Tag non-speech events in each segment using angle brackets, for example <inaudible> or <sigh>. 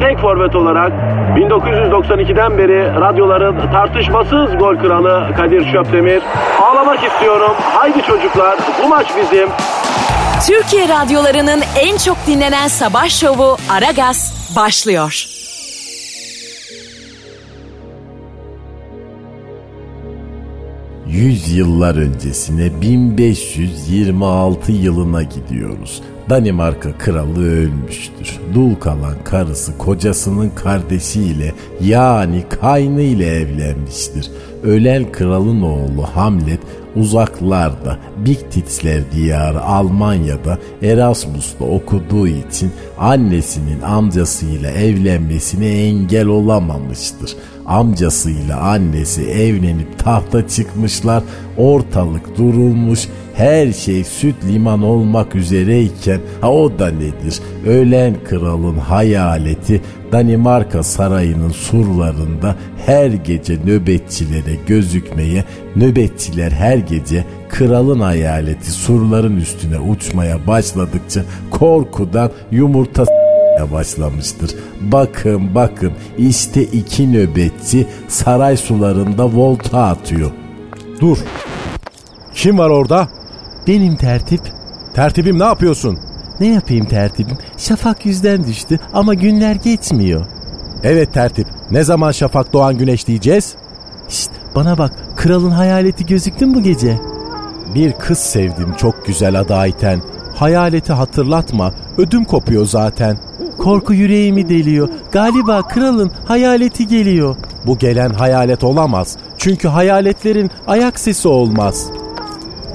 tek forvet olarak 1992'den beri radyoların tartışmasız gol kralı Kadir Şöpdemir. Ağlamak istiyorum. Haydi çocuklar bu maç bizim. Türkiye radyolarının en çok dinlenen sabah şovu Aragaz başlıyor. Yüz yıllar öncesine 1526 yılına gidiyoruz. Danimarka kralı ölmüştür. Dul kalan karısı kocasının kardeşiyle yani kaynı ile evlenmiştir. Ölen kralın oğlu Hamlet uzaklarda Big Titsler diyarı Almanya'da Erasmus'ta okuduğu için annesinin amcasıyla evlenmesine engel olamamıştır. Amcasıyla annesi evlenip tahta çıkmışlar. Ortalık durulmuş. Her şey süt liman olmak üzereyken ha o da nedir? Ölen kralın hayaleti Danimarka sarayının surlarında her gece nöbetçilere gözükmeye, nöbetçiler her gece kralın hayaleti surların üstüne uçmaya başladıkça korkudan yumurta başlamıştır. Bakın bakın işte iki nöbetçi saray sularında volta atıyor. Dur. Kim var orada? Benim tertip. Tertibim ne yapıyorsun? Ne yapayım tertibim? Şafak yüzden düştü ama günler geçmiyor. Evet tertip. Ne zaman şafak doğan güneş diyeceğiz? Şşt bana bak kralın hayaleti gözüktün bu gece. Bir kız sevdim çok güzel adı Ayten. Hayaleti hatırlatma ödüm kopuyor zaten. Korku yüreğimi deliyor. Galiba kralın hayaleti geliyor. Bu gelen hayalet olamaz. Çünkü hayaletlerin ayak sesi olmaz.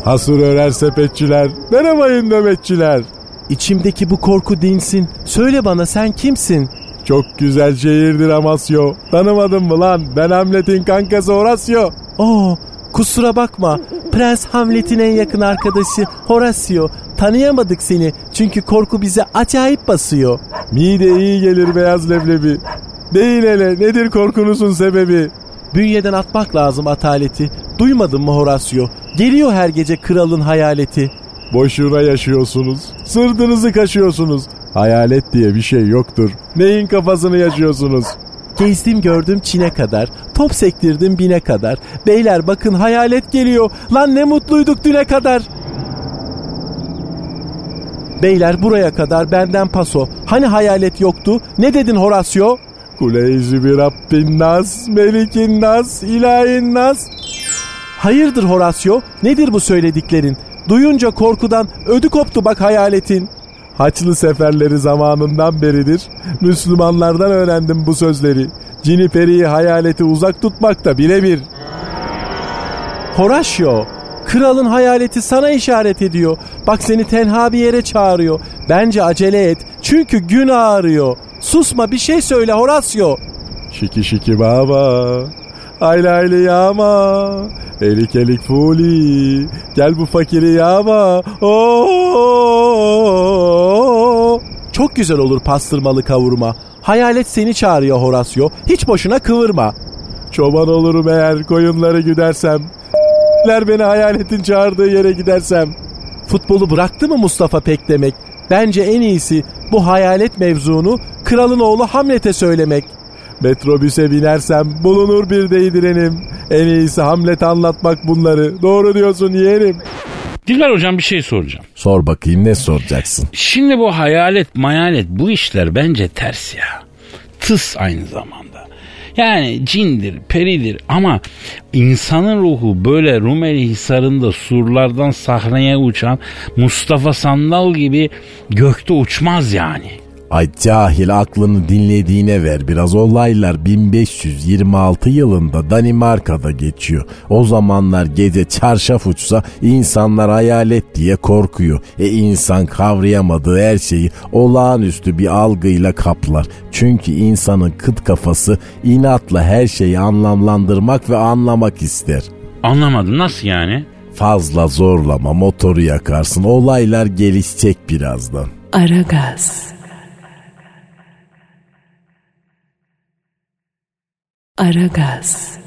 Hasır örer sepetçiler. Merhabayın nöbetçiler. İçimdeki bu korku dinsin. Söyle bana sen kimsin? Çok güzel şehirdir Amasyo. Tanımadın mı lan? Ben Hamlet'in kankası Horatio. Oo, kusura bakma. Prens Hamlet'in en yakın arkadaşı Horatio. Tanıyamadık seni çünkü korku bize acayip basıyor. Mide iyi gelir beyaz leblebi. Değil hele nedir korkunuzun sebebi? Bünyeden atmak lazım ataleti. Duymadın mı Horatio? Geliyor her gece kralın hayaleti. Boşuna yaşıyorsunuz. Sırtınızı kaşıyorsunuz. Hayalet diye bir şey yoktur. Neyin kafasını yaşıyorsunuz? Gezdim gördüm Çin'e kadar. Top sektirdim bine kadar. Beyler bakın hayalet geliyor. Lan ne mutluyduk düne kadar. Beyler buraya kadar benden paso. Hani hayalet yoktu? Ne dedin Horatio? Kuleyzi bir Rabbin nas, melikin nas, ilahin nas. Hayırdır Horatio? Nedir bu söylediklerin? Duyunca korkudan ödü koptu bak hayaletin. Haçlı seferleri zamanından beridir. Müslümanlardan öğrendim bu sözleri. Ciniperi'yi hayaleti uzak tutmakta birebir. Horatio, kralın hayaleti sana işaret ediyor. Bak seni tenha bir yere çağırıyor. Bence acele et. Çünkü gün ağrıyor. Susma bir şey söyle Horatio. Şiki şiki baba. Hayli hayli yağma. Elik elik fuli. Gel bu fakiri yağma. Oo. Çok güzel olur pastırmalı kavurma. Hayalet seni çağırıyor Horatio. Hiç boşuna kıvırma. Çoban olurum eğer koyunları güdersem. Beni hayaletin çağırdığı yere gidersem. Futbolu bıraktı mı Mustafa Pek demek? Bence en iyisi bu hayalet mevzunu kralın oğlu Hamlet'e söylemek. Metrobüse binersem bulunur bir değdirenim. En iyisi Hamlet anlatmak bunları. Doğru diyorsun yeğenim. Dilber hocam bir şey soracağım. Sor bakayım ne soracaksın? Şimdi bu hayalet mayalet bu işler bence ters ya. Tıs aynı zamanda. Yani cindir, peridir ama insanın ruhu böyle Rumeli Hisarı'nda surlardan sahneye uçan Mustafa Sandal gibi gökte uçmaz yani. Ay cahil aklını dinlediğine ver biraz olaylar 1526 yılında Danimarka'da geçiyor. O zamanlar gece çarşaf uçsa insanlar hayalet diye korkuyor. E insan kavrayamadığı her şeyi olağanüstü bir algıyla kaplar. Çünkü insanın kıt kafası inatla her şeyi anlamlandırmak ve anlamak ister. Anlamadım nasıl yani? Fazla zorlama motoru yakarsın olaylar gelişecek birazdan. Aragaz. Aragaz.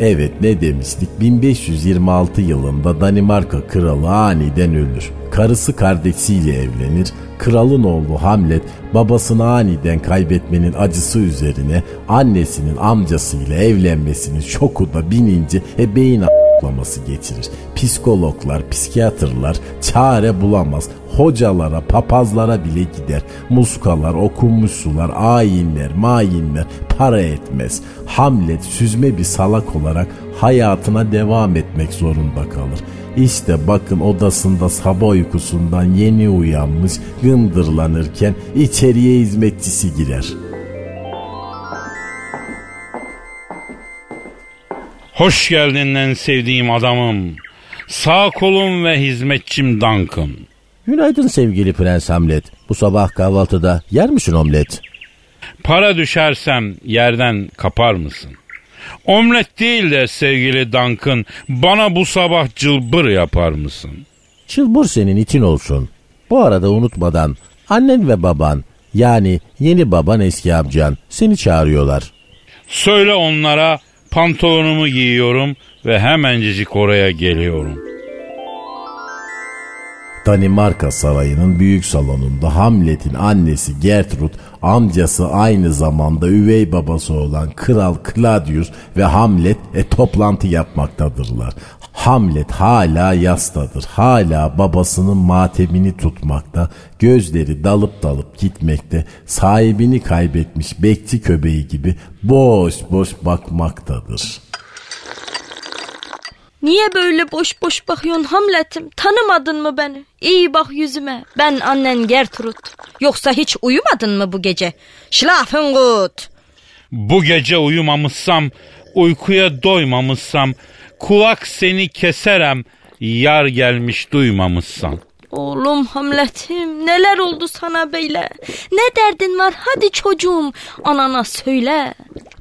Evet ne demiştik 1526 yılında Danimarka kralı aniden ölür. Karısı kardeşiyle evlenir. Kralın oğlu Hamlet babasını aniden kaybetmenin acısı üzerine annesinin amcasıyla evlenmesinin şokunda binince e beyin a**laması geçirir. Psikologlar, psikiyatrlar çare bulamaz. Hocalara, papazlara bile gider. Muskalar, okunmuş sular, ayinler, mayinler para etmez. Hamlet süzme bir salak olarak hayatına devam etmek zorunda kalır. İşte bakın odasında sabah uykusundan yeni uyanmış gındırlanırken içeriye hizmetçisi girer. Hoş geldin en sevdiğim adamım. Sağ kolum ve hizmetçim Duncan. Günaydın sevgili Prens Hamlet. Bu sabah kahvaltıda yer misin omlet? Para düşersem yerden kapar mısın? Omlet değil de sevgili Duncan bana bu sabah cılbır yapar mısın? Çılbır senin için olsun. Bu arada unutmadan annen ve baban yani yeni baban eski amcan seni çağırıyorlar. Söyle onlara pantolonumu giyiyorum ve hemencecik oraya geliyorum. Danimarka Sarayı'nın büyük salonunda Hamlet'in annesi Gertrud, amcası aynı zamanda üvey babası olan Kral Claudius ve Hamlet e, toplantı yapmaktadırlar. Hamlet hala yastadır. Hala babasının matemini tutmakta, gözleri dalıp dalıp gitmekte, sahibini kaybetmiş bekçi köbeği gibi boş boş bakmaktadır. Niye böyle boş boş bakıyorsun Hamlet'im? Tanımadın mı beni? İyi bak yüzüme. Ben annen Gertrud. Yoksa hiç uyumadın mı bu gece? Schlafen gut. Bu gece uyumamışsam, uykuya doymamışsam, kulak seni keserem, yar gelmiş duymamışsan. Oğlum Hamlet'im neler oldu sana böyle? Ne derdin var hadi çocuğum anana söyle.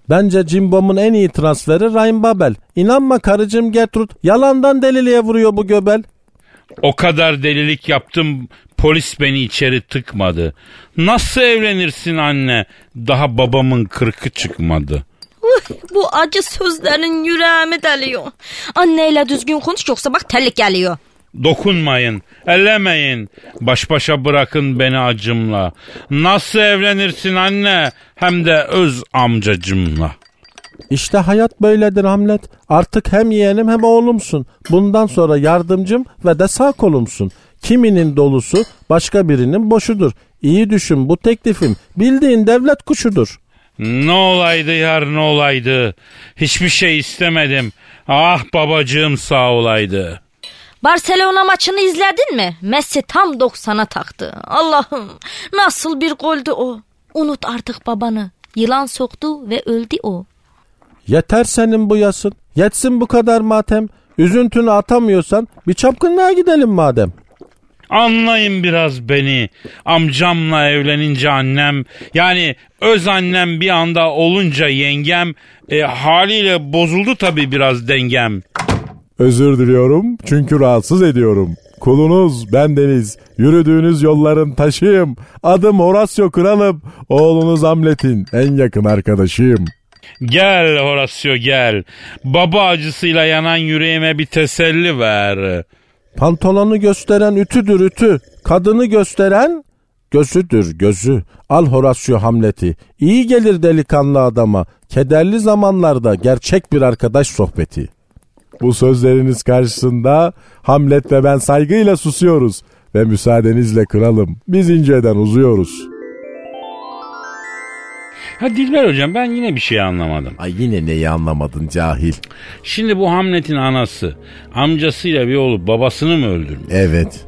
Bence Cimbom'un en iyi transferi Ryan Babel. İnanma karıcığım Gertrud. Yalandan deliliğe vuruyor bu göbel. O kadar delilik yaptım polis beni içeri tıkmadı. Nasıl evlenirsin anne? Daha babamın kırkı çıkmadı. Uh, bu acı sözlerin yüreğimi deliyor. Anneyle düzgün konuş yoksa bak terlik geliyor. Dokunmayın, ellemeyin. Baş başa bırakın beni acımla. Nasıl evlenirsin anne? Hem de öz amcacımla. İşte hayat böyledir Hamlet. Artık hem yeğenim hem oğlumsun. Bundan sonra yardımcım ve de sağ kolumsun. Kiminin dolusu başka birinin boşudur. İyi düşün bu teklifim bildiğin devlet kuşudur. Ne olaydı yar ne olaydı. Hiçbir şey istemedim. Ah babacığım sağ olaydı. Barcelona maçını izledin mi? Messi tam 90'a taktı. Allah'ım nasıl bir goldü o. Unut artık babanı. Yılan soktu ve öldü o. Yeter senin bu yasın. Yetsin bu kadar matem. Üzüntünü atamıyorsan bir çapkınlığa gidelim madem. Anlayın biraz beni. Amcamla evlenince annem yani öz annem bir anda olunca yengem e, haliyle bozuldu tabii biraz dengem. Özür diliyorum çünkü rahatsız ediyorum. Kulunuz bendeniz, yürüdüğünüz yolların taşıyım. Adım Horacio Kralım, oğlunuz Hamlet'in en yakın arkadaşıyım. Gel Horacio gel. Baba acısıyla yanan yüreğime bir teselli ver. Pantolonu gösteren ütüdür ütü. Kadını gösteren gözüdür gözü. Al Horacio Hamlet'i. İyi gelir delikanlı adama. Kederli zamanlarda gerçek bir arkadaş sohbeti. Bu sözleriniz karşısında Hamlet ve ben saygıyla susuyoruz. Ve müsaadenizle kralım biz inceden uzuyoruz. Ha Dilber hocam ben yine bir şey anlamadım. Ay yine neyi anlamadın cahil. Şimdi bu Hamlet'in anası amcasıyla bir olup babasını mı öldürmüş? Evet.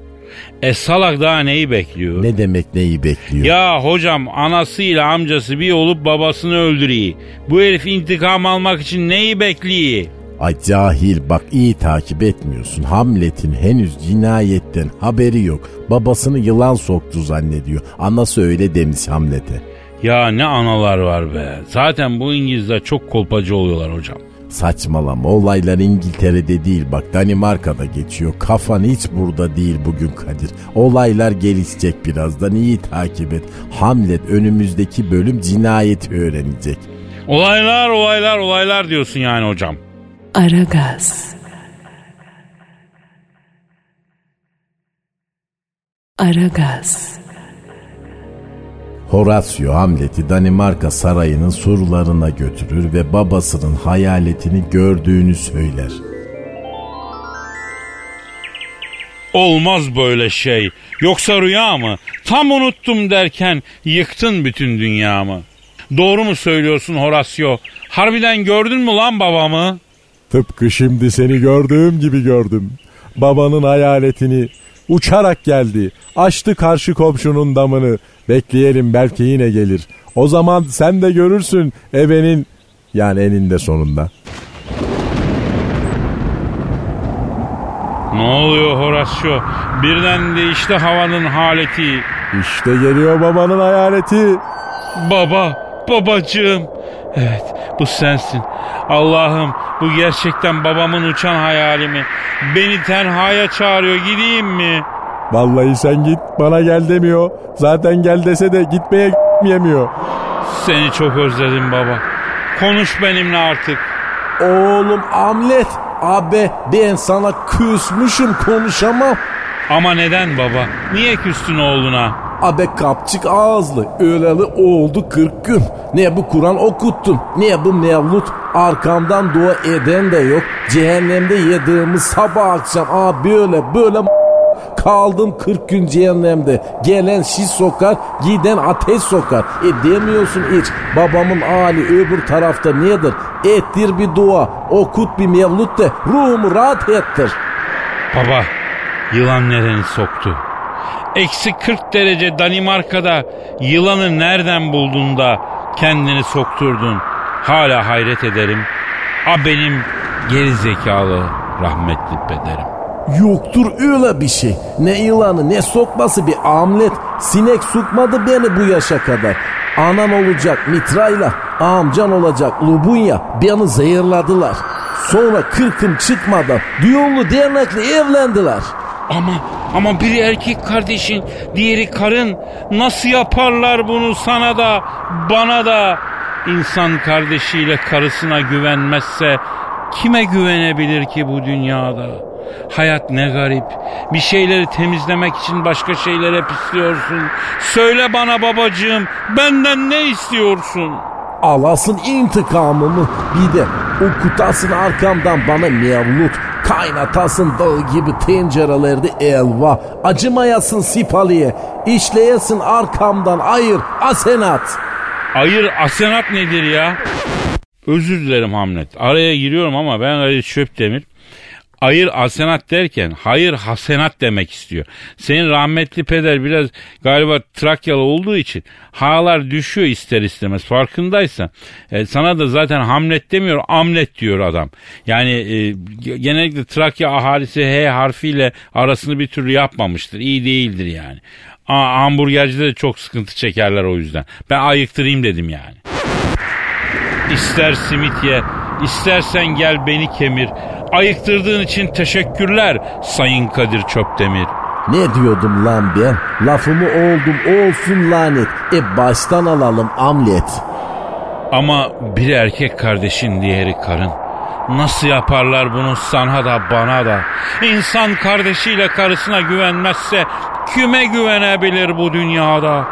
E salak daha neyi bekliyor? Ne demek neyi bekliyor? Ya hocam anasıyla amcası bir olup babasını öldürüyor. Bu herif intikam almak için neyi bekliyor? Ay cahil bak iyi takip etmiyorsun. Hamlet'in henüz cinayetten haberi yok. Babasını yılan soktu zannediyor. Anası öyle demiş Hamlet'e. Ya ne analar var be. Zaten bu İngilizler çok kolpacı oluyorlar hocam. Saçmalama olaylar İngiltere'de değil bak Danimarka'da geçiyor. Kafan hiç burada değil bugün Kadir. Olaylar gelişecek birazdan iyi takip et. Hamlet önümüzdeki bölüm cinayeti öğrenecek. Olaylar olaylar olaylar diyorsun yani hocam. Aragaz. Aragaz. Horatio Hamlet'i Danimarka sarayının surlarına götürür ve babasının hayaletini gördüğünü söyler. Olmaz böyle şey. Yoksa rüya mı? Tam unuttum derken yıktın bütün dünyamı. Doğru mu söylüyorsun Horatio? Harbiden gördün mü lan babamı? Tıpkı şimdi seni gördüğüm gibi gördüm. Babanın hayaletini uçarak geldi. Açtı karşı komşunun damını. Bekleyelim belki yine gelir. O zaman sen de görürsün ebenin yani eninde sonunda. Ne oluyor Horatio? Birden değişti havanın haleti. İşte geliyor babanın hayaleti. Baba, babacığım. Evet, bu sensin. Allah'ım, bu gerçekten babamın uçan hayali mi? Beni tenhaya çağırıyor, gideyim mi? Vallahi sen git bana gel demiyor. Zaten gel dese de gitmeye <laughs> yemiyor. Seni çok özledim baba. Konuş benimle artık. Oğlum Hamlet abi ben sana küsmüşüm konuşamam. Ama neden baba? Niye küstün oğluna? Abe kapçık ağızlı öleli oldu 40 gün. Ne bu Kur'an okuttun ne bu mevlut arkamdan dua eden de yok. Cehennemde yediğimiz sabah akşam aa böyle böyle kaldım 40 gün cehennemde. Gelen şiş sokar giden ateş sokar. E demiyorsun hiç babamın hali öbür tarafta nedir? Ettir bir dua okut bir mevlut de ruhumu rahat ettir. Baba, yılan nereni soktu? Eksi 40 derece Danimarka'da yılanı nereden buldun da kendini sokturdun? Hala hayret ederim. A benim geri zekalı rahmetli pederim. Yoktur öyle bir şey. Ne yılanı ne sokması bir amlet. Sinek sokmadı beni bu yaşa kadar. Anan olacak mitrayla, amcan olacak lubunya beni zehirladılar. Sonra kırkım çıkmadan düğünlü dernekli evlendiler. Ama ama biri erkek kardeşin, diğeri karın. Nasıl yaparlar bunu sana da, bana da? İnsan kardeşiyle karısına güvenmezse kime güvenebilir ki bu dünyada? Hayat ne garip. Bir şeyleri temizlemek için başka şeylere pisliyorsun. Söyle bana babacığım, benden ne istiyorsun? Alasın intikamımı bir de okutasın arkamdan bana mevlut. Kaynatasın dağ gibi tencerelerde elva. Acımayasın sipalıya. işleyesin arkamdan ayır asenat. Ayır asenat nedir ya? Özür dilerim Hamlet. Araya giriyorum ama ben Ali Çöpdemir. Ayır asenat derken hayır hasenat demek istiyor. Senin rahmetli peder biraz galiba Trakyalı olduğu için ha'lar düşüyor ister istemez farkındaysan. E, sana da zaten Hamlet demiyor Amlet diyor adam. Yani e, genellikle Trakya ahalisi H harfiyle arasını bir türlü yapmamıştır. İyi değildir yani. Aa, hamburgercide de çok sıkıntı çekerler o yüzden. Ben ayıktırayım dedim yani. İster simit ye, istersen gel beni kemir. Ayıktırdığın için teşekkürler Sayın Kadir Çöptemir. Ne diyordum lan ben? Lafımı oldum olsun lanet. E baştan alalım amlet. Ama biri erkek kardeşin diğeri karın. Nasıl yaparlar bunu sana da bana da? İnsan kardeşiyle karısına güvenmezse kime güvenebilir bu dünyada?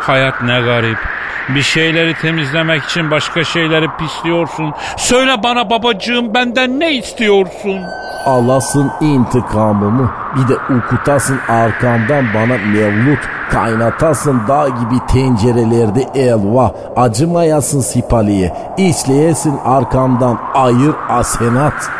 Hayat ne garip. Bir şeyleri temizlemek için başka şeyleri pisliyorsun. Söyle bana babacığım benden ne istiyorsun? Alasın intikamımı bir de ukutasın arkamdan bana mevlut. Kaynatasın dağ gibi tencerelerde elva. Acımayasın sipaliye. İşleyesin arkamdan ayır asenat.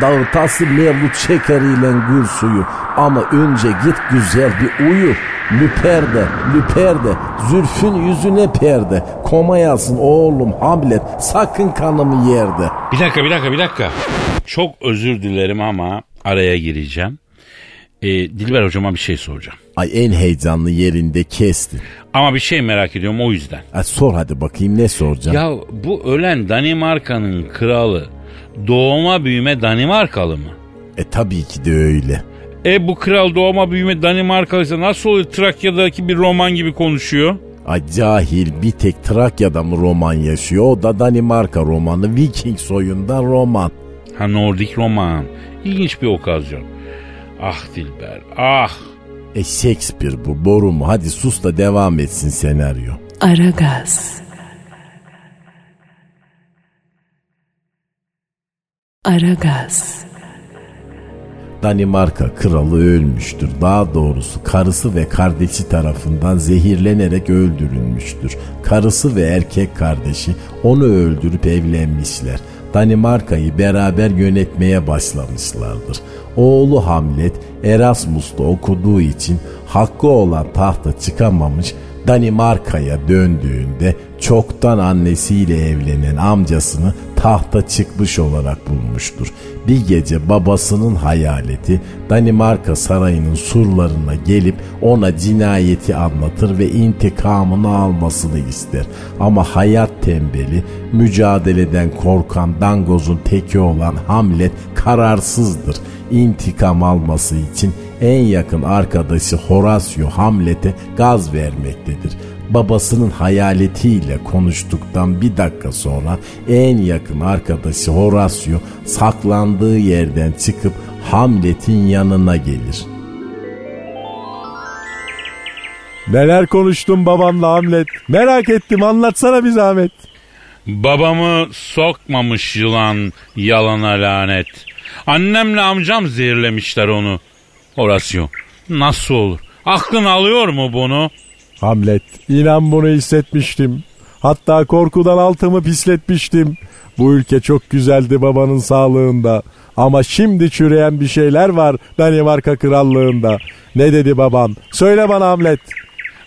Dağıtası mevlut şekeriyle gül suyu. Ama önce git güzel bir uyu. Lüperde, lüperde, zülfün yüzüne perde. Komayasın oğlum Hamlet, sakın kanımı yerde. Bir dakika bir dakika bir dakika. Çok özür dilerim ama araya gireceğim. Ee, Dilber hocama bir şey soracağım. Ay en heyecanlı yerinde kestin. Ama bir şey merak ediyorum o yüzden. Ay sor hadi bakayım ne soracağım. Ya bu ölen Danimarka'nın kralı doğma büyüme Danimarkalı mı? E tabii ki de öyle. E bu kral doğma büyüme Danimarkalıysa nasıl oluyor Trakya'daki bir roman gibi konuşuyor? Ay cahil bir tek Trakya'da mı roman yaşıyor? O da Danimarka romanı. Viking soyundan roman. Ha Nordik roman. İlginç bir okazyon. Ah Dilber ah. E Shakespeare bu boru mu? Hadi sus da devam etsin senaryo. Aragaz. Aragaz. Danimarka kralı ölmüştür. Daha doğrusu karısı ve kardeşi tarafından zehirlenerek öldürülmüştür. Karısı ve erkek kardeşi onu öldürüp evlenmişler. Danimarka'yı beraber yönetmeye başlamışlardır. Oğlu Hamlet Erasmus'ta okuduğu için hakkı olan tahta çıkamamış Danimarka'ya döndüğünde çoktan annesiyle evlenen amcasını tahta çıkmış olarak bulmuştur. Bir gece babasının hayaleti Danimarka sarayının surlarına gelip ona cinayeti anlatır ve intikamını almasını ister. Ama hayat tembeli, mücadeleden korkan dangozun teki olan Hamlet kararsızdır. İntikam alması için en yakın arkadaşı Horatio Hamlet'e gaz vermektedir. Babasının hayaletiyle konuştuktan bir dakika sonra en yakın arkadaşı Horatio saklandığı yerden çıkıp Hamlet'in yanına gelir. Neler konuştun babamla Hamlet? Merak ettim anlatsana bir zahmet. Babamı sokmamış yılan yalana lanet. Annemle amcam zehirlemişler onu. Horatio nasıl olur? Aklın alıyor mu bunu? Hamlet inan bunu hissetmiştim. Hatta korkudan altımı pisletmiştim. Bu ülke çok güzeldi babanın sağlığında. Ama şimdi çüreyen bir şeyler var Danimarka krallığında. Ne dedi baban? Söyle bana Hamlet.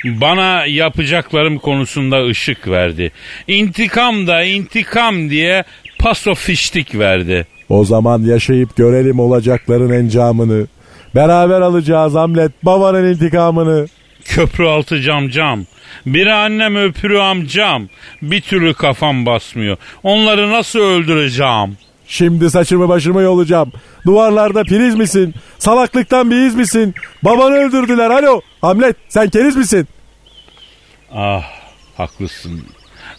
Bana yapacaklarım konusunda ışık verdi. İntikam da intikam diye pasofiştik verdi. O zaman yaşayıp görelim olacakların encamını. Beraber alacağız Hamlet babanın intikamını. Köprü altı cam cam. Biri annem öpürü amcam. Bir türlü kafam basmıyor. Onları nasıl öldüreceğim? Şimdi saçımı başımı yolacağım. Duvarlarda priz misin? Salaklıktan bir iz misin? Babanı öldürdüler alo. Hamlet sen keriz misin? Ah haklısın.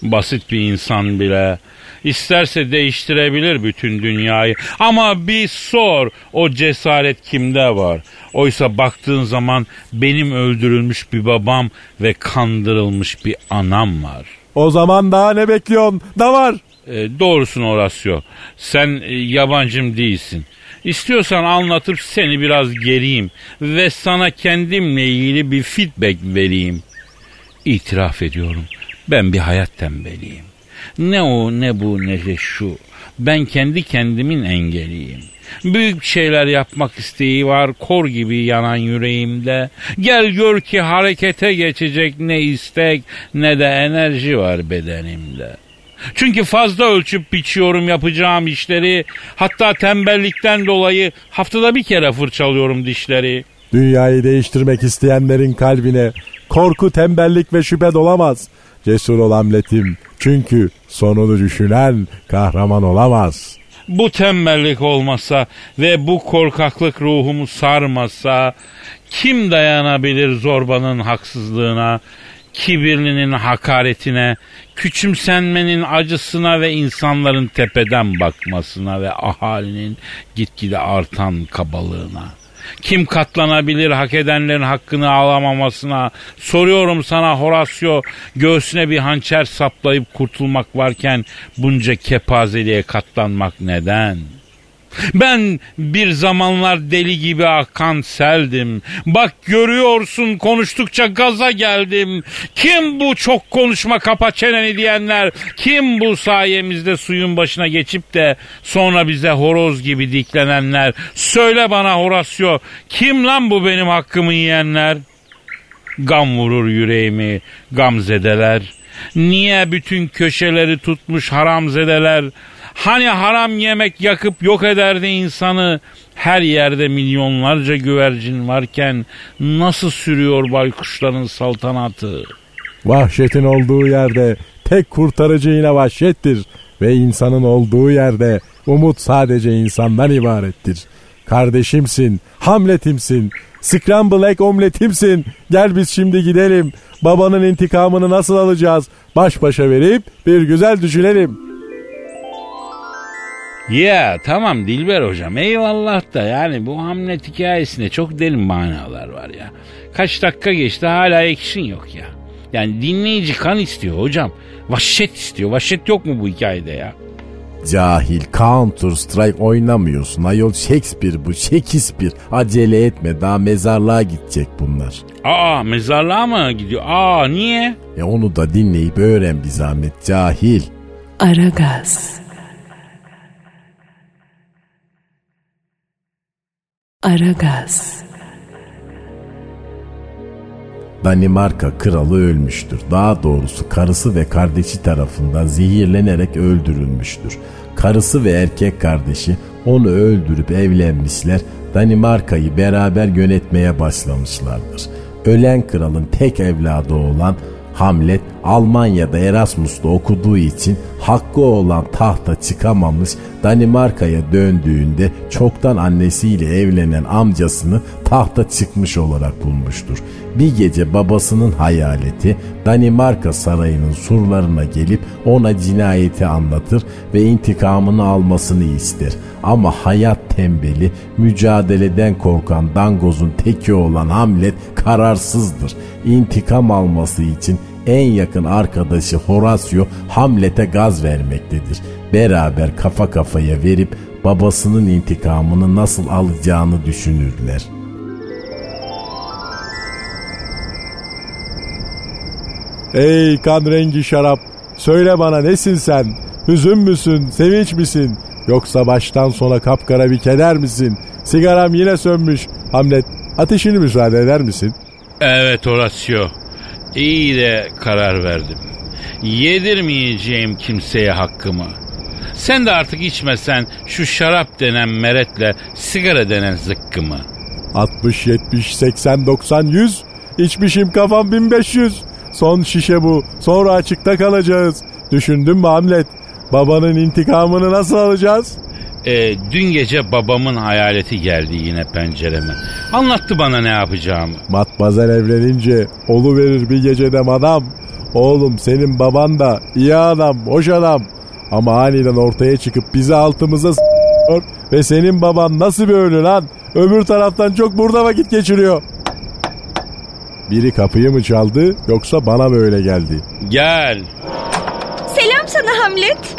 Basit bir insan bile isterse değiştirebilir bütün dünyayı. Ama bir sor o cesaret kimde var? Oysa baktığın zaman benim öldürülmüş bir babam ve kandırılmış bir anam var. O zaman daha ne bekliyorsun? Da var. E, doğrusun Horacio. Sen e, yabancım değilsin. İstiyorsan anlatıp seni biraz geriyim ve sana kendimle ilgili bir feedback vereyim. İtiraf ediyorum. Ben bir hayat tembeliyim. Ne o ne bu ne de şu. Ben kendi kendimin engeliyim. Büyük şeyler yapmak isteği var kor gibi yanan yüreğimde. Gel gör ki harekete geçecek ne istek ne de enerji var bedenimde. Çünkü fazla ölçüp biçiyorum yapacağım işleri. Hatta tembellikten dolayı haftada bir kere fırçalıyorum dişleri. Dünyayı değiştirmek isteyenlerin kalbine korku, tembellik ve şüphe dolamaz. Cesur ol Hamlet'im. Çünkü sonunu düşünen kahraman olamaz. Bu tembellik olmasa ve bu korkaklık ruhumu sarmasa kim dayanabilir zorbanın haksızlığına, kibirlinin hakaretine, küçümsenmenin acısına ve insanların tepeden bakmasına ve ahalinin gitgide artan kabalığına? Kim katlanabilir hak edenlerin hakkını alamamasına? Soruyorum sana Horatio göğsüne bir hançer saplayıp kurtulmak varken bunca kepazeliğe katlanmak neden? Ben bir zamanlar deli gibi akan seldim. Bak görüyorsun konuştukça gaza geldim. Kim bu çok konuşma kapa çeneni diyenler? Kim bu sayemizde suyun başına geçip de sonra bize horoz gibi diklenenler? Söyle bana Horacio kim lan bu benim hakkımı yiyenler? Gam vurur yüreğimi gamzedeler. Niye bütün köşeleri tutmuş haramzedeler? Hani haram yemek yakıp yok ederdi insanı? Her yerde milyonlarca güvercin varken nasıl sürüyor baykuşların saltanatı? Vahşetin olduğu yerde tek kurtarıcı yine vahşettir. Ve insanın olduğu yerde umut sadece insandan ibarettir. Kardeşimsin, Hamlet'imsin, Scramble egg omletimsin. Gel biz şimdi gidelim. Babanın intikamını nasıl alacağız? Baş başa verip bir güzel düşünelim. Ya tamam Dilber hocam eyvallah da yani bu Hamlet hikayesinde çok derin manalar var ya. Kaç dakika geçti hala ekşin yok ya. Yani dinleyici kan istiyor hocam. Vahşet istiyor. Vahşet yok mu bu hikayede ya? Cahil Counter Strike oynamıyorsun. Ayol Shakespeare bu Shakespeare. Acele etme daha mezarlığa gidecek bunlar. Aa mezarlığa mı gidiyor? Aa niye? E onu da dinleyip öğren bir zahmet cahil. Aragaz. Aragaz. Danimarka kralı ölmüştür. Daha doğrusu karısı ve kardeşi tarafından zehirlenerek öldürülmüştür. Karısı ve erkek kardeşi onu öldürüp evlenmişler. Danimarka'yı beraber yönetmeye başlamışlardır. Ölen kralın tek evladı olan Hamlet Almanya'da Erasmus'ta okuduğu için hakkı olan tahta çıkamamış Danimarka'ya döndüğünde çoktan annesiyle evlenen amcasını tahta çıkmış olarak bulmuştur. Bir gece babasının hayaleti Danimarka sarayının surlarına gelip ona cinayeti anlatır ve intikamını almasını ister. Ama hayat tembeli, mücadeleden korkan dangozun teki olan Hamlet kararsızdır. İntikam alması için en yakın arkadaşı Horacio Hamlet'e gaz vermektedir. Beraber kafa kafaya verip babasının intikamını nasıl alacağını düşünürler. Ey kan rengi şarap söyle bana nesin sen? Hüzün müsün, sevinç misin? Yoksa baştan sona kapkara bir keder misin? Sigaram yine sönmüş. Hamlet ateşini müsaade eder misin? Evet Horacio. İyi de karar verdim. Yedirmeyeceğim kimseye hakkımı. Sen de artık içmesen şu şarap denen meretle sigara denen zıkkımı. 60, 70, 80, 90, 100. İçmişim kafam 1500. Son şişe bu. Sonra açıkta kalacağız. Düşündün mü Hamlet? Babanın intikamını nasıl alacağız? Ee, dün gece babamın hayaleti geldi yine pencereme. Anlattı bana ne yapacağımı. Matmazel evlenince olu verir bir gecede madam. Oğlum senin baban da iyi adam, hoş adam. Ama aniden ortaya çıkıp bizi altımıza s**yor ve senin baban nasıl bir ölü lan? Öbür taraftan çok burada vakit geçiriyor. Biri kapıyı mı çaldı yoksa bana mı öyle geldi? Gel. Selam sana Hamlet.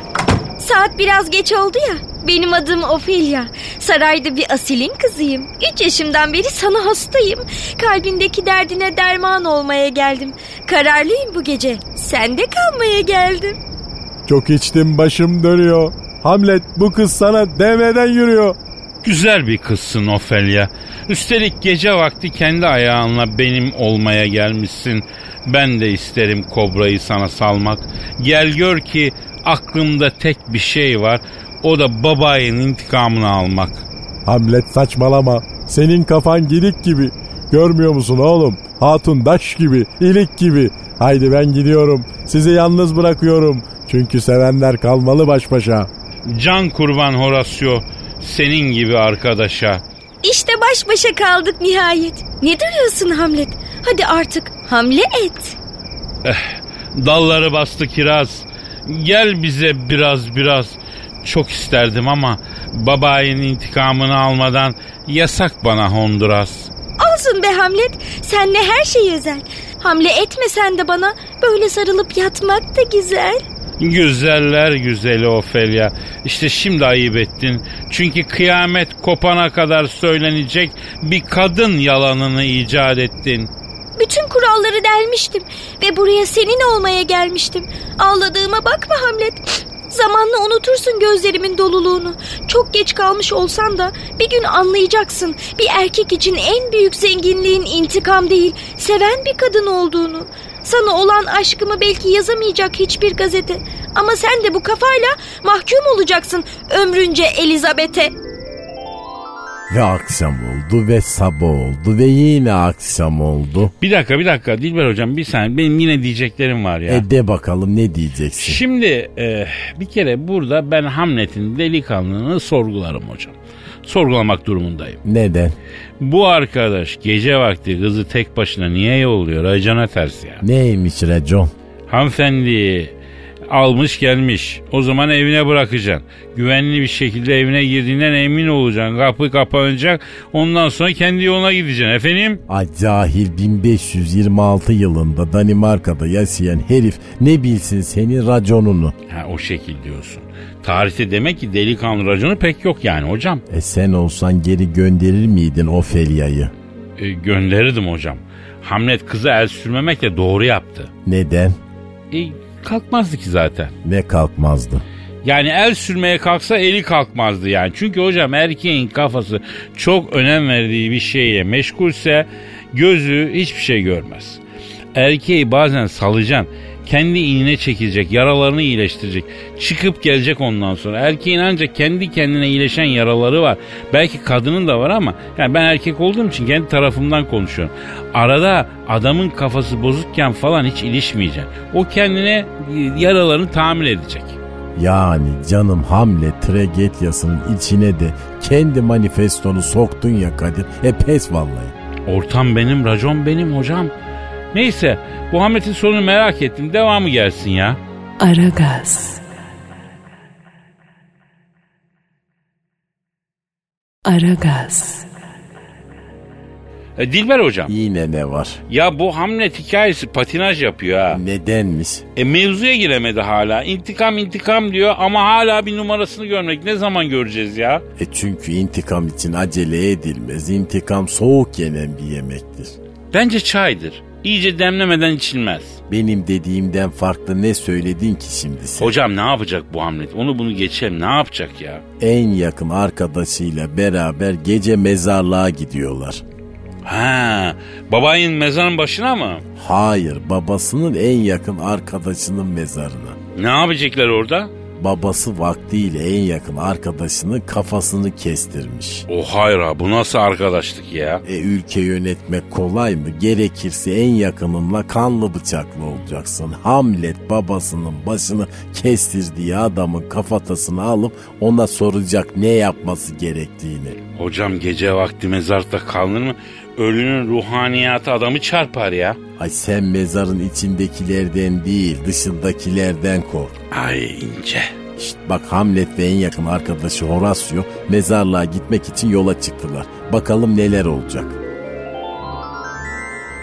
Saat biraz geç oldu ya. Benim adım Ophelia. Sarayda bir asilin kızıyım. Üç yaşımdan beri sana hastayım. Kalbindeki derdine derman olmaya geldim. Kararlıyım bu gece. Sende kalmaya geldim. Çok içtim başım dönüyor. Hamlet bu kız sana demeden yürüyor. Güzel bir kızsın Ofelia. Üstelik gece vakti kendi ayağınla benim olmaya gelmişsin. Ben de isterim kobrayı sana salmak. Gel gör ki aklımda tek bir şey var. O da babayın intikamını almak. Hamlet saçmalama. Senin kafan gidik gibi. Görmüyor musun oğlum? Hatun daş gibi, ilik gibi. Haydi ben gidiyorum. Sizi yalnız bırakıyorum. Çünkü sevenler kalmalı baş başa. Can kurban Horacio senin gibi arkadaşa. İşte baş başa kaldık nihayet. Ne duruyorsun Hamlet? Hadi artık hamle et. Dalları bastı kiraz. Gel bize biraz biraz. Çok isterdim ama babayın intikamını almadan yasak bana Honduras. Olsun be Hamlet. Senle her şey özel. Hamle etme sen de bana. Böyle sarılıp yatmak da güzel. Güzeller güzeli Ofelia. İşte şimdi ayıp ettin. Çünkü kıyamet kopana kadar söylenecek bir kadın yalanını icat ettin. Bütün kuralları delmiştim ve buraya senin olmaya gelmiştim. Ağladığıma bakma Hamlet. Zamanla unutursun gözlerimin doluluğunu. Çok geç kalmış olsan da bir gün anlayacaksın. Bir erkek için en büyük zenginliğin intikam değil, seven bir kadın olduğunu. Sana olan aşkımı belki yazamayacak hiçbir gazete. Ama sen de bu kafayla mahkum olacaksın ömrünce Elizabeth'e. Ve akşam oldu ve sabah oldu ve yine akşam oldu. Bir dakika bir dakika Dilber hocam bir saniye benim yine diyeceklerim var ya. E de bakalım ne diyeceksin? Şimdi e, bir kere burada ben Hamlet'in delikanlılığını sorgularım hocam. Sorgulamak durumundayım. Neden? Bu arkadaş gece vakti kızı tek başına niye yolluyor? Acana ters ya. Neymiş racon? Hanımefendi almış gelmiş. O zaman evine bırakacaksın. Güvenli bir şekilde evine girdiğinden emin olacaksın. Kapı kapanacak. Ondan sonra kendi yoluna gideceksin. Efendim? Ay cahil 1526 yılında Danimarka'da yaşayan herif ne bilsin senin raconunu. Ha, o şekil diyorsun. Tarihte demek ki delikanlı raconu pek yok yani hocam. E sen olsan geri gönderir miydin Ofelia'yı? E, gönderirdim hocam. Hamlet kızı el sürmemekle doğru yaptı. Neden? E, kalkmazdı ki zaten. Ne kalkmazdı? Yani el sürmeye kalksa eli kalkmazdı yani. Çünkü hocam erkeğin kafası çok önem verdiği bir şeye meşgulse gözü hiçbir şey görmez. Erkeği bazen salacaksın. Kendi iğne çekilecek, yaralarını iyileştirecek. Çıkıp gelecek ondan sonra. Erkeğin ancak kendi kendine iyileşen yaraları var. Belki kadının da var ama yani ben erkek olduğum için kendi tarafımdan konuşuyorum. Arada adamın kafası bozukken falan hiç ilişmeyeceksin. O kendine yaralarını tamir edecek. Yani canım Hamlet tragediyasının içine de kendi manifestonu soktun ya Kadir. E pes vallahi. Ortam benim, racon benim hocam. Neyse bu Hamlet'in sonunu merak ettim. Devamı gelsin ya. Aragaz. Aragaz. E, Dilber hocam. Yine ne var? Ya bu Hamlet hikayesi patinaj yapıyor ha. Nedenmiş? E mevzuya giremedi hala. İntikam intikam diyor ama hala bir numarasını görmek ne zaman göreceğiz ya? E çünkü intikam için acele edilmez. İntikam soğuk yenen bir yemektir. Bence çaydır. İyice demlemeden içilmez. Benim dediğimden farklı ne söyledin ki şimdi sen? Hocam ne yapacak bu Hamlet? Onu bunu geçelim. Ne yapacak ya? En yakın arkadaşıyla beraber gece mezarlığa gidiyorlar. Ha, babayın mezarın başına mı? Hayır, babasının en yakın arkadaşının mezarına. Ne yapacaklar orada? Babası vaktiyle en yakın arkadaşının kafasını kestirmiş. O hayra bu nasıl arkadaşlık ya? E ülke yönetmek kolay mı? Gerekirse en yakınınla kanlı bıçaklı olacaksın. Hamlet babasının başını kestirdiği adamın kafatasını alıp ona soracak ne yapması gerektiğini. Hocam gece vakti mezarda kalınır mı? Ölünün ruhaniyatı adamı çarpar ya. Ay sen mezarın içindekilerden değil dışındakilerden kork. Ay ince. İşte bak Hamlet ve en yakın arkadaşı Horatio mezarlığa gitmek için yola çıktılar. Bakalım neler olacak.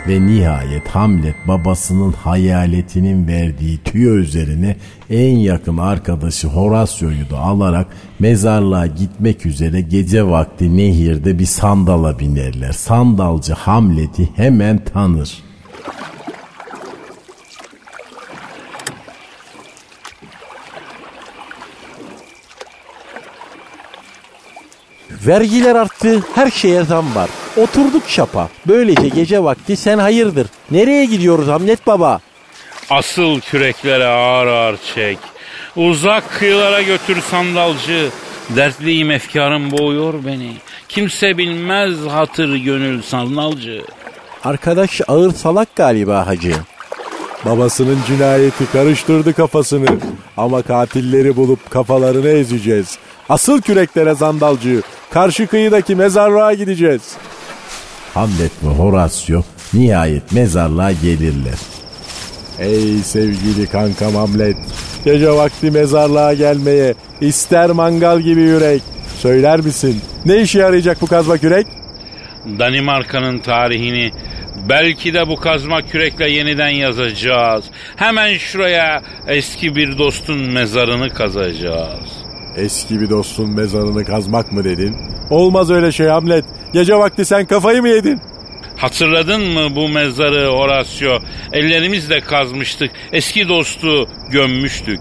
Ve nihayet Hamlet babasının hayaletinin verdiği tüyo üzerine en yakın arkadaşı Horatio'yu da alarak mezarlığa gitmek üzere gece vakti nehirde bir sandala binerler. Sandalcı Hamlet'i hemen tanır. Vergiler arttı, her şeye zam var. Oturduk şapa. Böylece gece vakti sen hayırdır. Nereye gidiyoruz Hamlet Baba? Asıl küreklere ağır ağır çek. Uzak kıyılara götür sandalcı. Dertliyim efkarım boğuyor beni. Kimse bilmez hatır gönül sandalcı. Arkadaş ağır salak galiba hacı. Babasının cinayeti karıştırdı kafasını. Ama katilleri bulup kafalarını ezeceğiz. Asıl küreklere zandalcı. Karşı kıyıdaki mezarlığa gideceğiz. Hamlet ve Horatio nihayet mezarlığa gelirler. Ey sevgili kankam Hamlet. Gece vakti mezarlığa gelmeye ister mangal gibi yürek. Söyler misin? Ne işe yarayacak bu kazma kürek? Danimarka'nın tarihini Belki de bu kazma kürekle yeniden yazacağız. Hemen şuraya eski bir dostun mezarını kazacağız. Eski bir dostun mezarını kazmak mı dedin? Olmaz öyle şey Hamlet. Gece vakti sen kafayı mı yedin? Hatırladın mı bu mezarı Horacio? Ellerimizle kazmıştık. Eski dostu gömmüştük.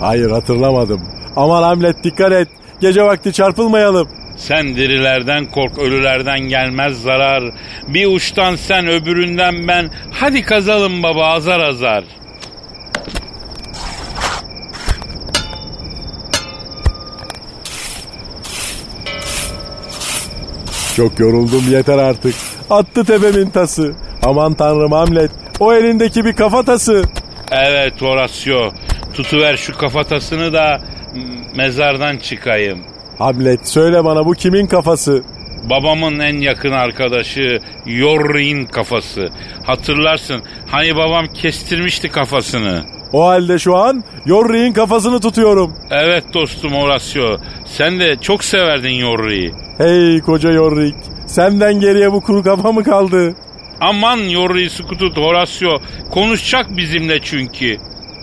Hayır hatırlamadım. Aman Hamlet dikkat et. Gece vakti çarpılmayalım. Sen dirilerden kork, ölülerden gelmez zarar. Bir uçtan sen, öbüründen ben. Hadi kazalım baba azar azar. Çok yoruldum yeter artık. Attı tepemin tası. Aman tanrım Hamlet. O elindeki bir kafatası. Evet Horacio, tutuver şu kafatasını da mezardan çıkayım. Hamlet söyle bana bu kimin kafası? Babamın en yakın arkadaşı Yorrin kafası. Hatırlarsın hani babam kestirmişti kafasını. O halde şu an Yorri'nin kafasını tutuyorum. Evet dostum Horacio. Sen de çok severdin Yorri'yi. Hey koca Yorrik. Senden geriye bu kuru kafa mı kaldı? Aman Yorri'yi sıkı tut Horacio. Konuşacak bizimle çünkü.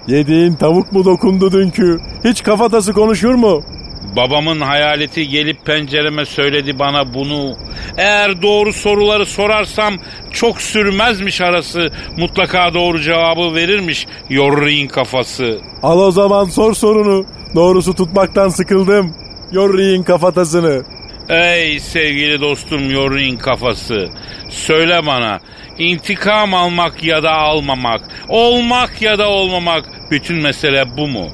Yediğin tavuk mu dokundu dünkü? Hiç kafatası konuşur mu? Babamın hayaleti gelip pencereme söyledi bana bunu. Eğer doğru soruları sorarsam çok sürmezmiş arası. Mutlaka doğru cevabı verirmiş Yorri'nin kafası. Al o zaman sor sorunu. Doğrusu tutmaktan sıkıldım. Yorri'nin kafatasını. Ey sevgili dostum Yorri'nin kafası. Söyle bana intikam almak ya da almamak, olmak ya da olmamak bütün mesele bu mu?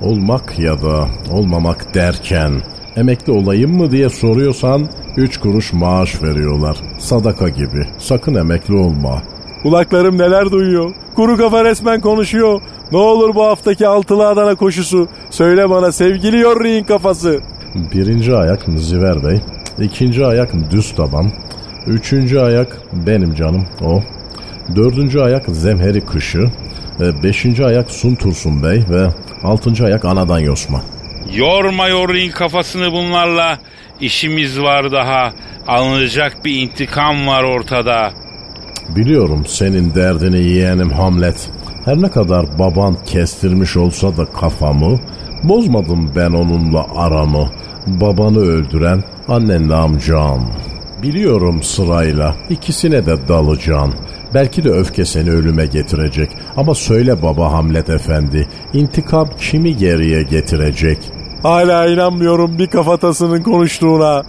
Olmak ya da olmamak derken emekli olayım mı diye soruyorsan 3 kuruş maaş veriyorlar. Sadaka gibi. Sakın emekli olma. Kulaklarım neler duyuyor. Kuru kafa resmen konuşuyor. Ne olur bu haftaki altılı Adana koşusu. Söyle bana sevgili Yorri'nin kafası. Birinci ayak Ziver Bey. ikinci ayak düz taban. Üçüncü ayak benim canım o. Dördüncü ayak Zemheri Kışı. Ve beşinci ayak Sun Tursun Bey ve altıncı ayak Anadan Yosma. Yorma Yorri'nin kafasını bunlarla. İşimiz var daha. Alınacak bir intikam var ortada. Biliyorum senin derdini yeğenim Hamlet. Her ne kadar baban kestirmiş olsa da kafamı, bozmadım ben onunla aramı. Babanı öldüren annenle amcan. Biliyorum sırayla ikisine de dalacağım. Belki de öfke seni ölüme getirecek. Ama söyle baba Hamlet efendi, intikam kimi geriye getirecek? Hala inanmıyorum bir kafatasının konuştuğuna.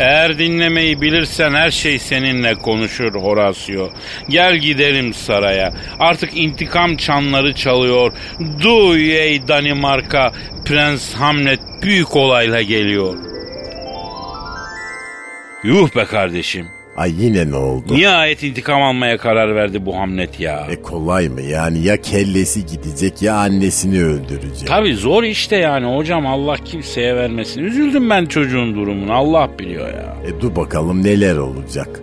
Eğer dinlemeyi bilirsen her şey seninle konuşur Horacio. Gel gidelim saraya. Artık intikam çanları çalıyor. Duy ey Danimarka. Prens Hamlet büyük olayla geliyor. Yuh be kardeşim. Ay yine ne oldu? Nihayet intikam almaya karar verdi bu Hamlet ya. E kolay mı yani ya kellesi gidecek ya annesini öldürecek. Tabi zor işte yani hocam Allah kimseye vermesin. Üzüldüm ben çocuğun durumunu Allah biliyor ya. E dur bakalım neler olacak.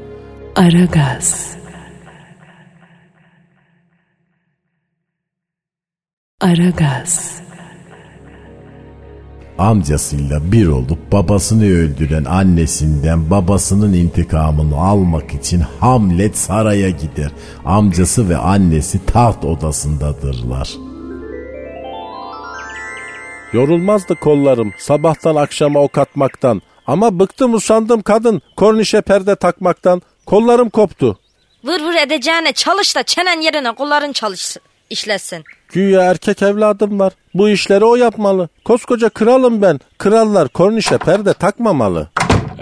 Aragaz. Aragaz. Amcasıyla bir olup babasını öldüren annesinden babasının intikamını almak için Hamlet saraya gider. Amcası ve annesi taht odasındadırlar. Yorulmazdı kollarım sabahtan akşama ok atmaktan. Ama bıktım usandım kadın kornişe perde takmaktan. Kollarım koptu. Vır vır edeceğine çalış da çenen yerine kolların çalışsın, işlesin. Güya erkek evladım var. Bu işleri o yapmalı. Koskoca kralım ben. Krallar kornişe perde takmamalı.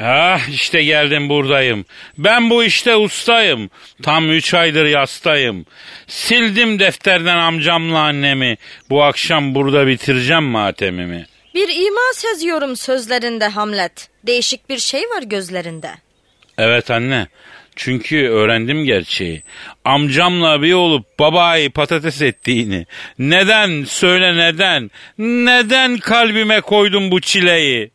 Ah işte geldim buradayım. Ben bu işte ustayım. Tam üç aydır yastayım. Sildim defterden amcamla annemi. Bu akşam burada bitireceğim matemimi. Bir ima seziyorum sözlerinde Hamlet. Değişik bir şey var gözlerinde. Evet anne. Çünkü öğrendim gerçeği. Amcamla bir olup babayı patates ettiğini. Neden? Söyle neden? Neden kalbime koydun bu çileyi?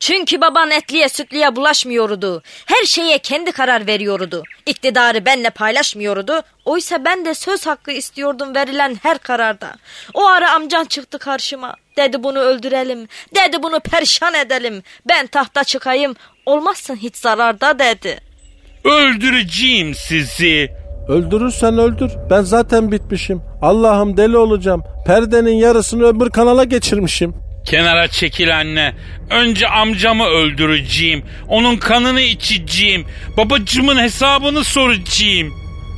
Çünkü baban etliye sütlüye bulaşmıyordu. Her şeye kendi karar veriyordu. İktidarı benle paylaşmıyordu. Oysa ben de söz hakkı istiyordum verilen her kararda. O ara amcan çıktı karşıma. Dedi bunu öldürelim. Dedi bunu perişan edelim. Ben tahta çıkayım. Olmazsın hiç zararda dedi. Öldüreceğim sizi. Öldürürsen öldür. Ben zaten bitmişim. Allah'ım deli olacağım. Perdenin yarısını öbür kanala geçirmişim. Kenara çekil anne. Önce amcamı öldüreceğim. Onun kanını içeceğim. Babacımın hesabını soracağım.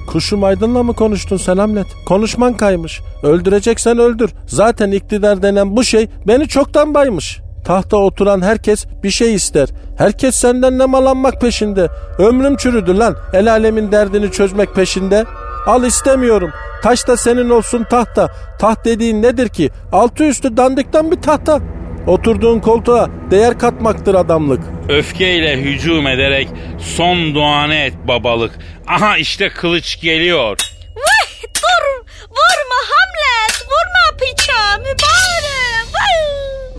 Kuşum Aydın'la mı konuştun sen Hamlet? Konuşman kaymış. Öldüreceksen öldür. Zaten iktidar denen bu şey beni çoktan baymış. Tahta oturan herkes bir şey ister. Herkes senden nemalanmak peşinde. Ömrüm çürüdü lan. El alemin derdini çözmek peşinde. Al istemiyorum. Taş da senin olsun tahta. Taht dediğin nedir ki? Altı üstü dandikten bir tahta. Oturduğun koltuğa değer katmaktır adamlık. Öfkeyle hücum ederek son duanı et babalık. Aha işte kılıç geliyor. Vay dur vurma Hamlet vurma piça mübarek. Vay.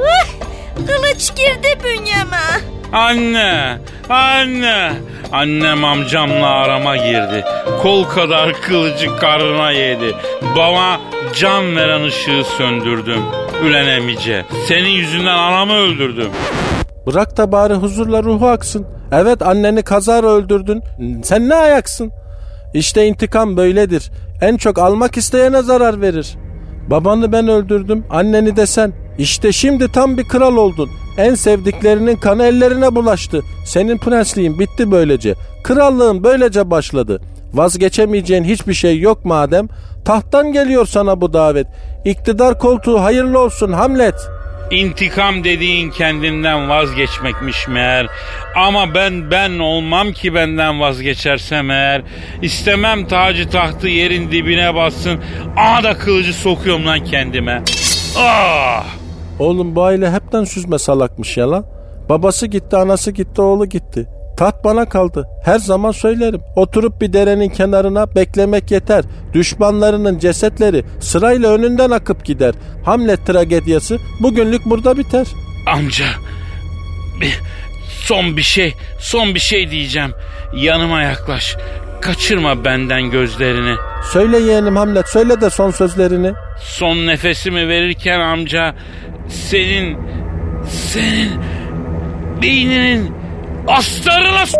Vay, kılıç girdi bünyeme. Anne, anne. Annem amcamla arama girdi. Kol kadar kılıcı karnına yedi. Bana can veren ışığı söndürdüm. Ülen emice. Senin yüzünden anamı öldürdüm. Bırak da bari huzurla ruhu aksın. Evet anneni kazara öldürdün. Sen ne ayaksın? İşte intikam böyledir. En çok almak isteyene zarar verir. Babanı ben öldürdüm, anneni de sen. İşte şimdi tam bir kral oldun. En sevdiklerinin kanı ellerine bulaştı. Senin prensliğin bitti böylece. Krallığın böylece başladı. Vazgeçemeyeceğin hiçbir şey yok madem. Tahttan geliyor sana bu davet. İktidar koltuğu hayırlı olsun Hamlet. İntikam dediğin kendinden vazgeçmekmiş meğer. Ama ben ben olmam ki benden vazgeçersem eğer. İstemem tacı tahtı yerin dibine bassın. Aha da kılıcı sokuyorum lan kendime. Ah! Oğlum bu aile hepten süzme salakmış ya lan. Babası gitti, anası gitti, oğlu gitti. Taht bana kaldı. Her zaman söylerim. Oturup bir derenin kenarına beklemek yeter. Düşmanlarının cesetleri sırayla önünden akıp gider. Hamlet tragediyası bugünlük burada biter. Amca bir- son bir şey son bir şey diyeceğim. Yanıma yaklaş. Kaçırma benden gözlerini. Söyle yeğenim Hamlet, söyle de son sözlerini. Son nefesimi verirken amca senin senin beyninin astarına s-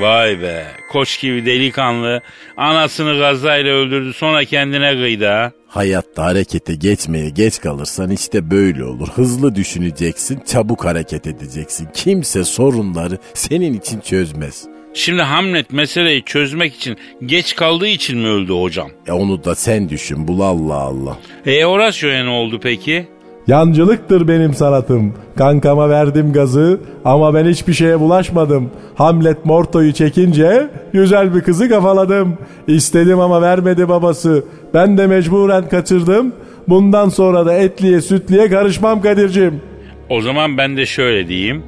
Vay be koç gibi delikanlı anasını gazayla öldürdü sonra kendine kıydı ha. Hayatta harekete geçmeye geç kalırsan işte böyle olur. Hızlı düşüneceksin, çabuk hareket edeceksin. Kimse sorunları senin için çözmez. Şimdi Hamlet meseleyi çözmek için geç kaldığı için mi öldü hocam? E onu da sen düşün bul Allah Allah. E Horacio'ya ne oldu peki? Yancılıktır benim sanatım. Kankama verdim gazı ama ben hiçbir şeye bulaşmadım. Hamlet Morto'yu çekince güzel bir kızı kafaladım. İstedim ama vermedi babası. Ben de mecburen kaçırdım. Bundan sonra da etliye sütliye karışmam Kadir'cim. O zaman ben de şöyle diyeyim.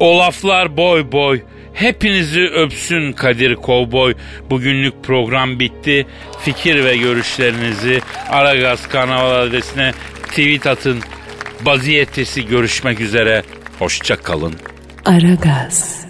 O laflar boy boy. Hepinizi öpsün Kadir Kovboy. Bugünlük program bitti. Fikir ve görüşlerinizi Aragaz Karnaval adresine tweet atın. Baziyetesi görüşmek üzere. Hoşça kalın. Aragaz.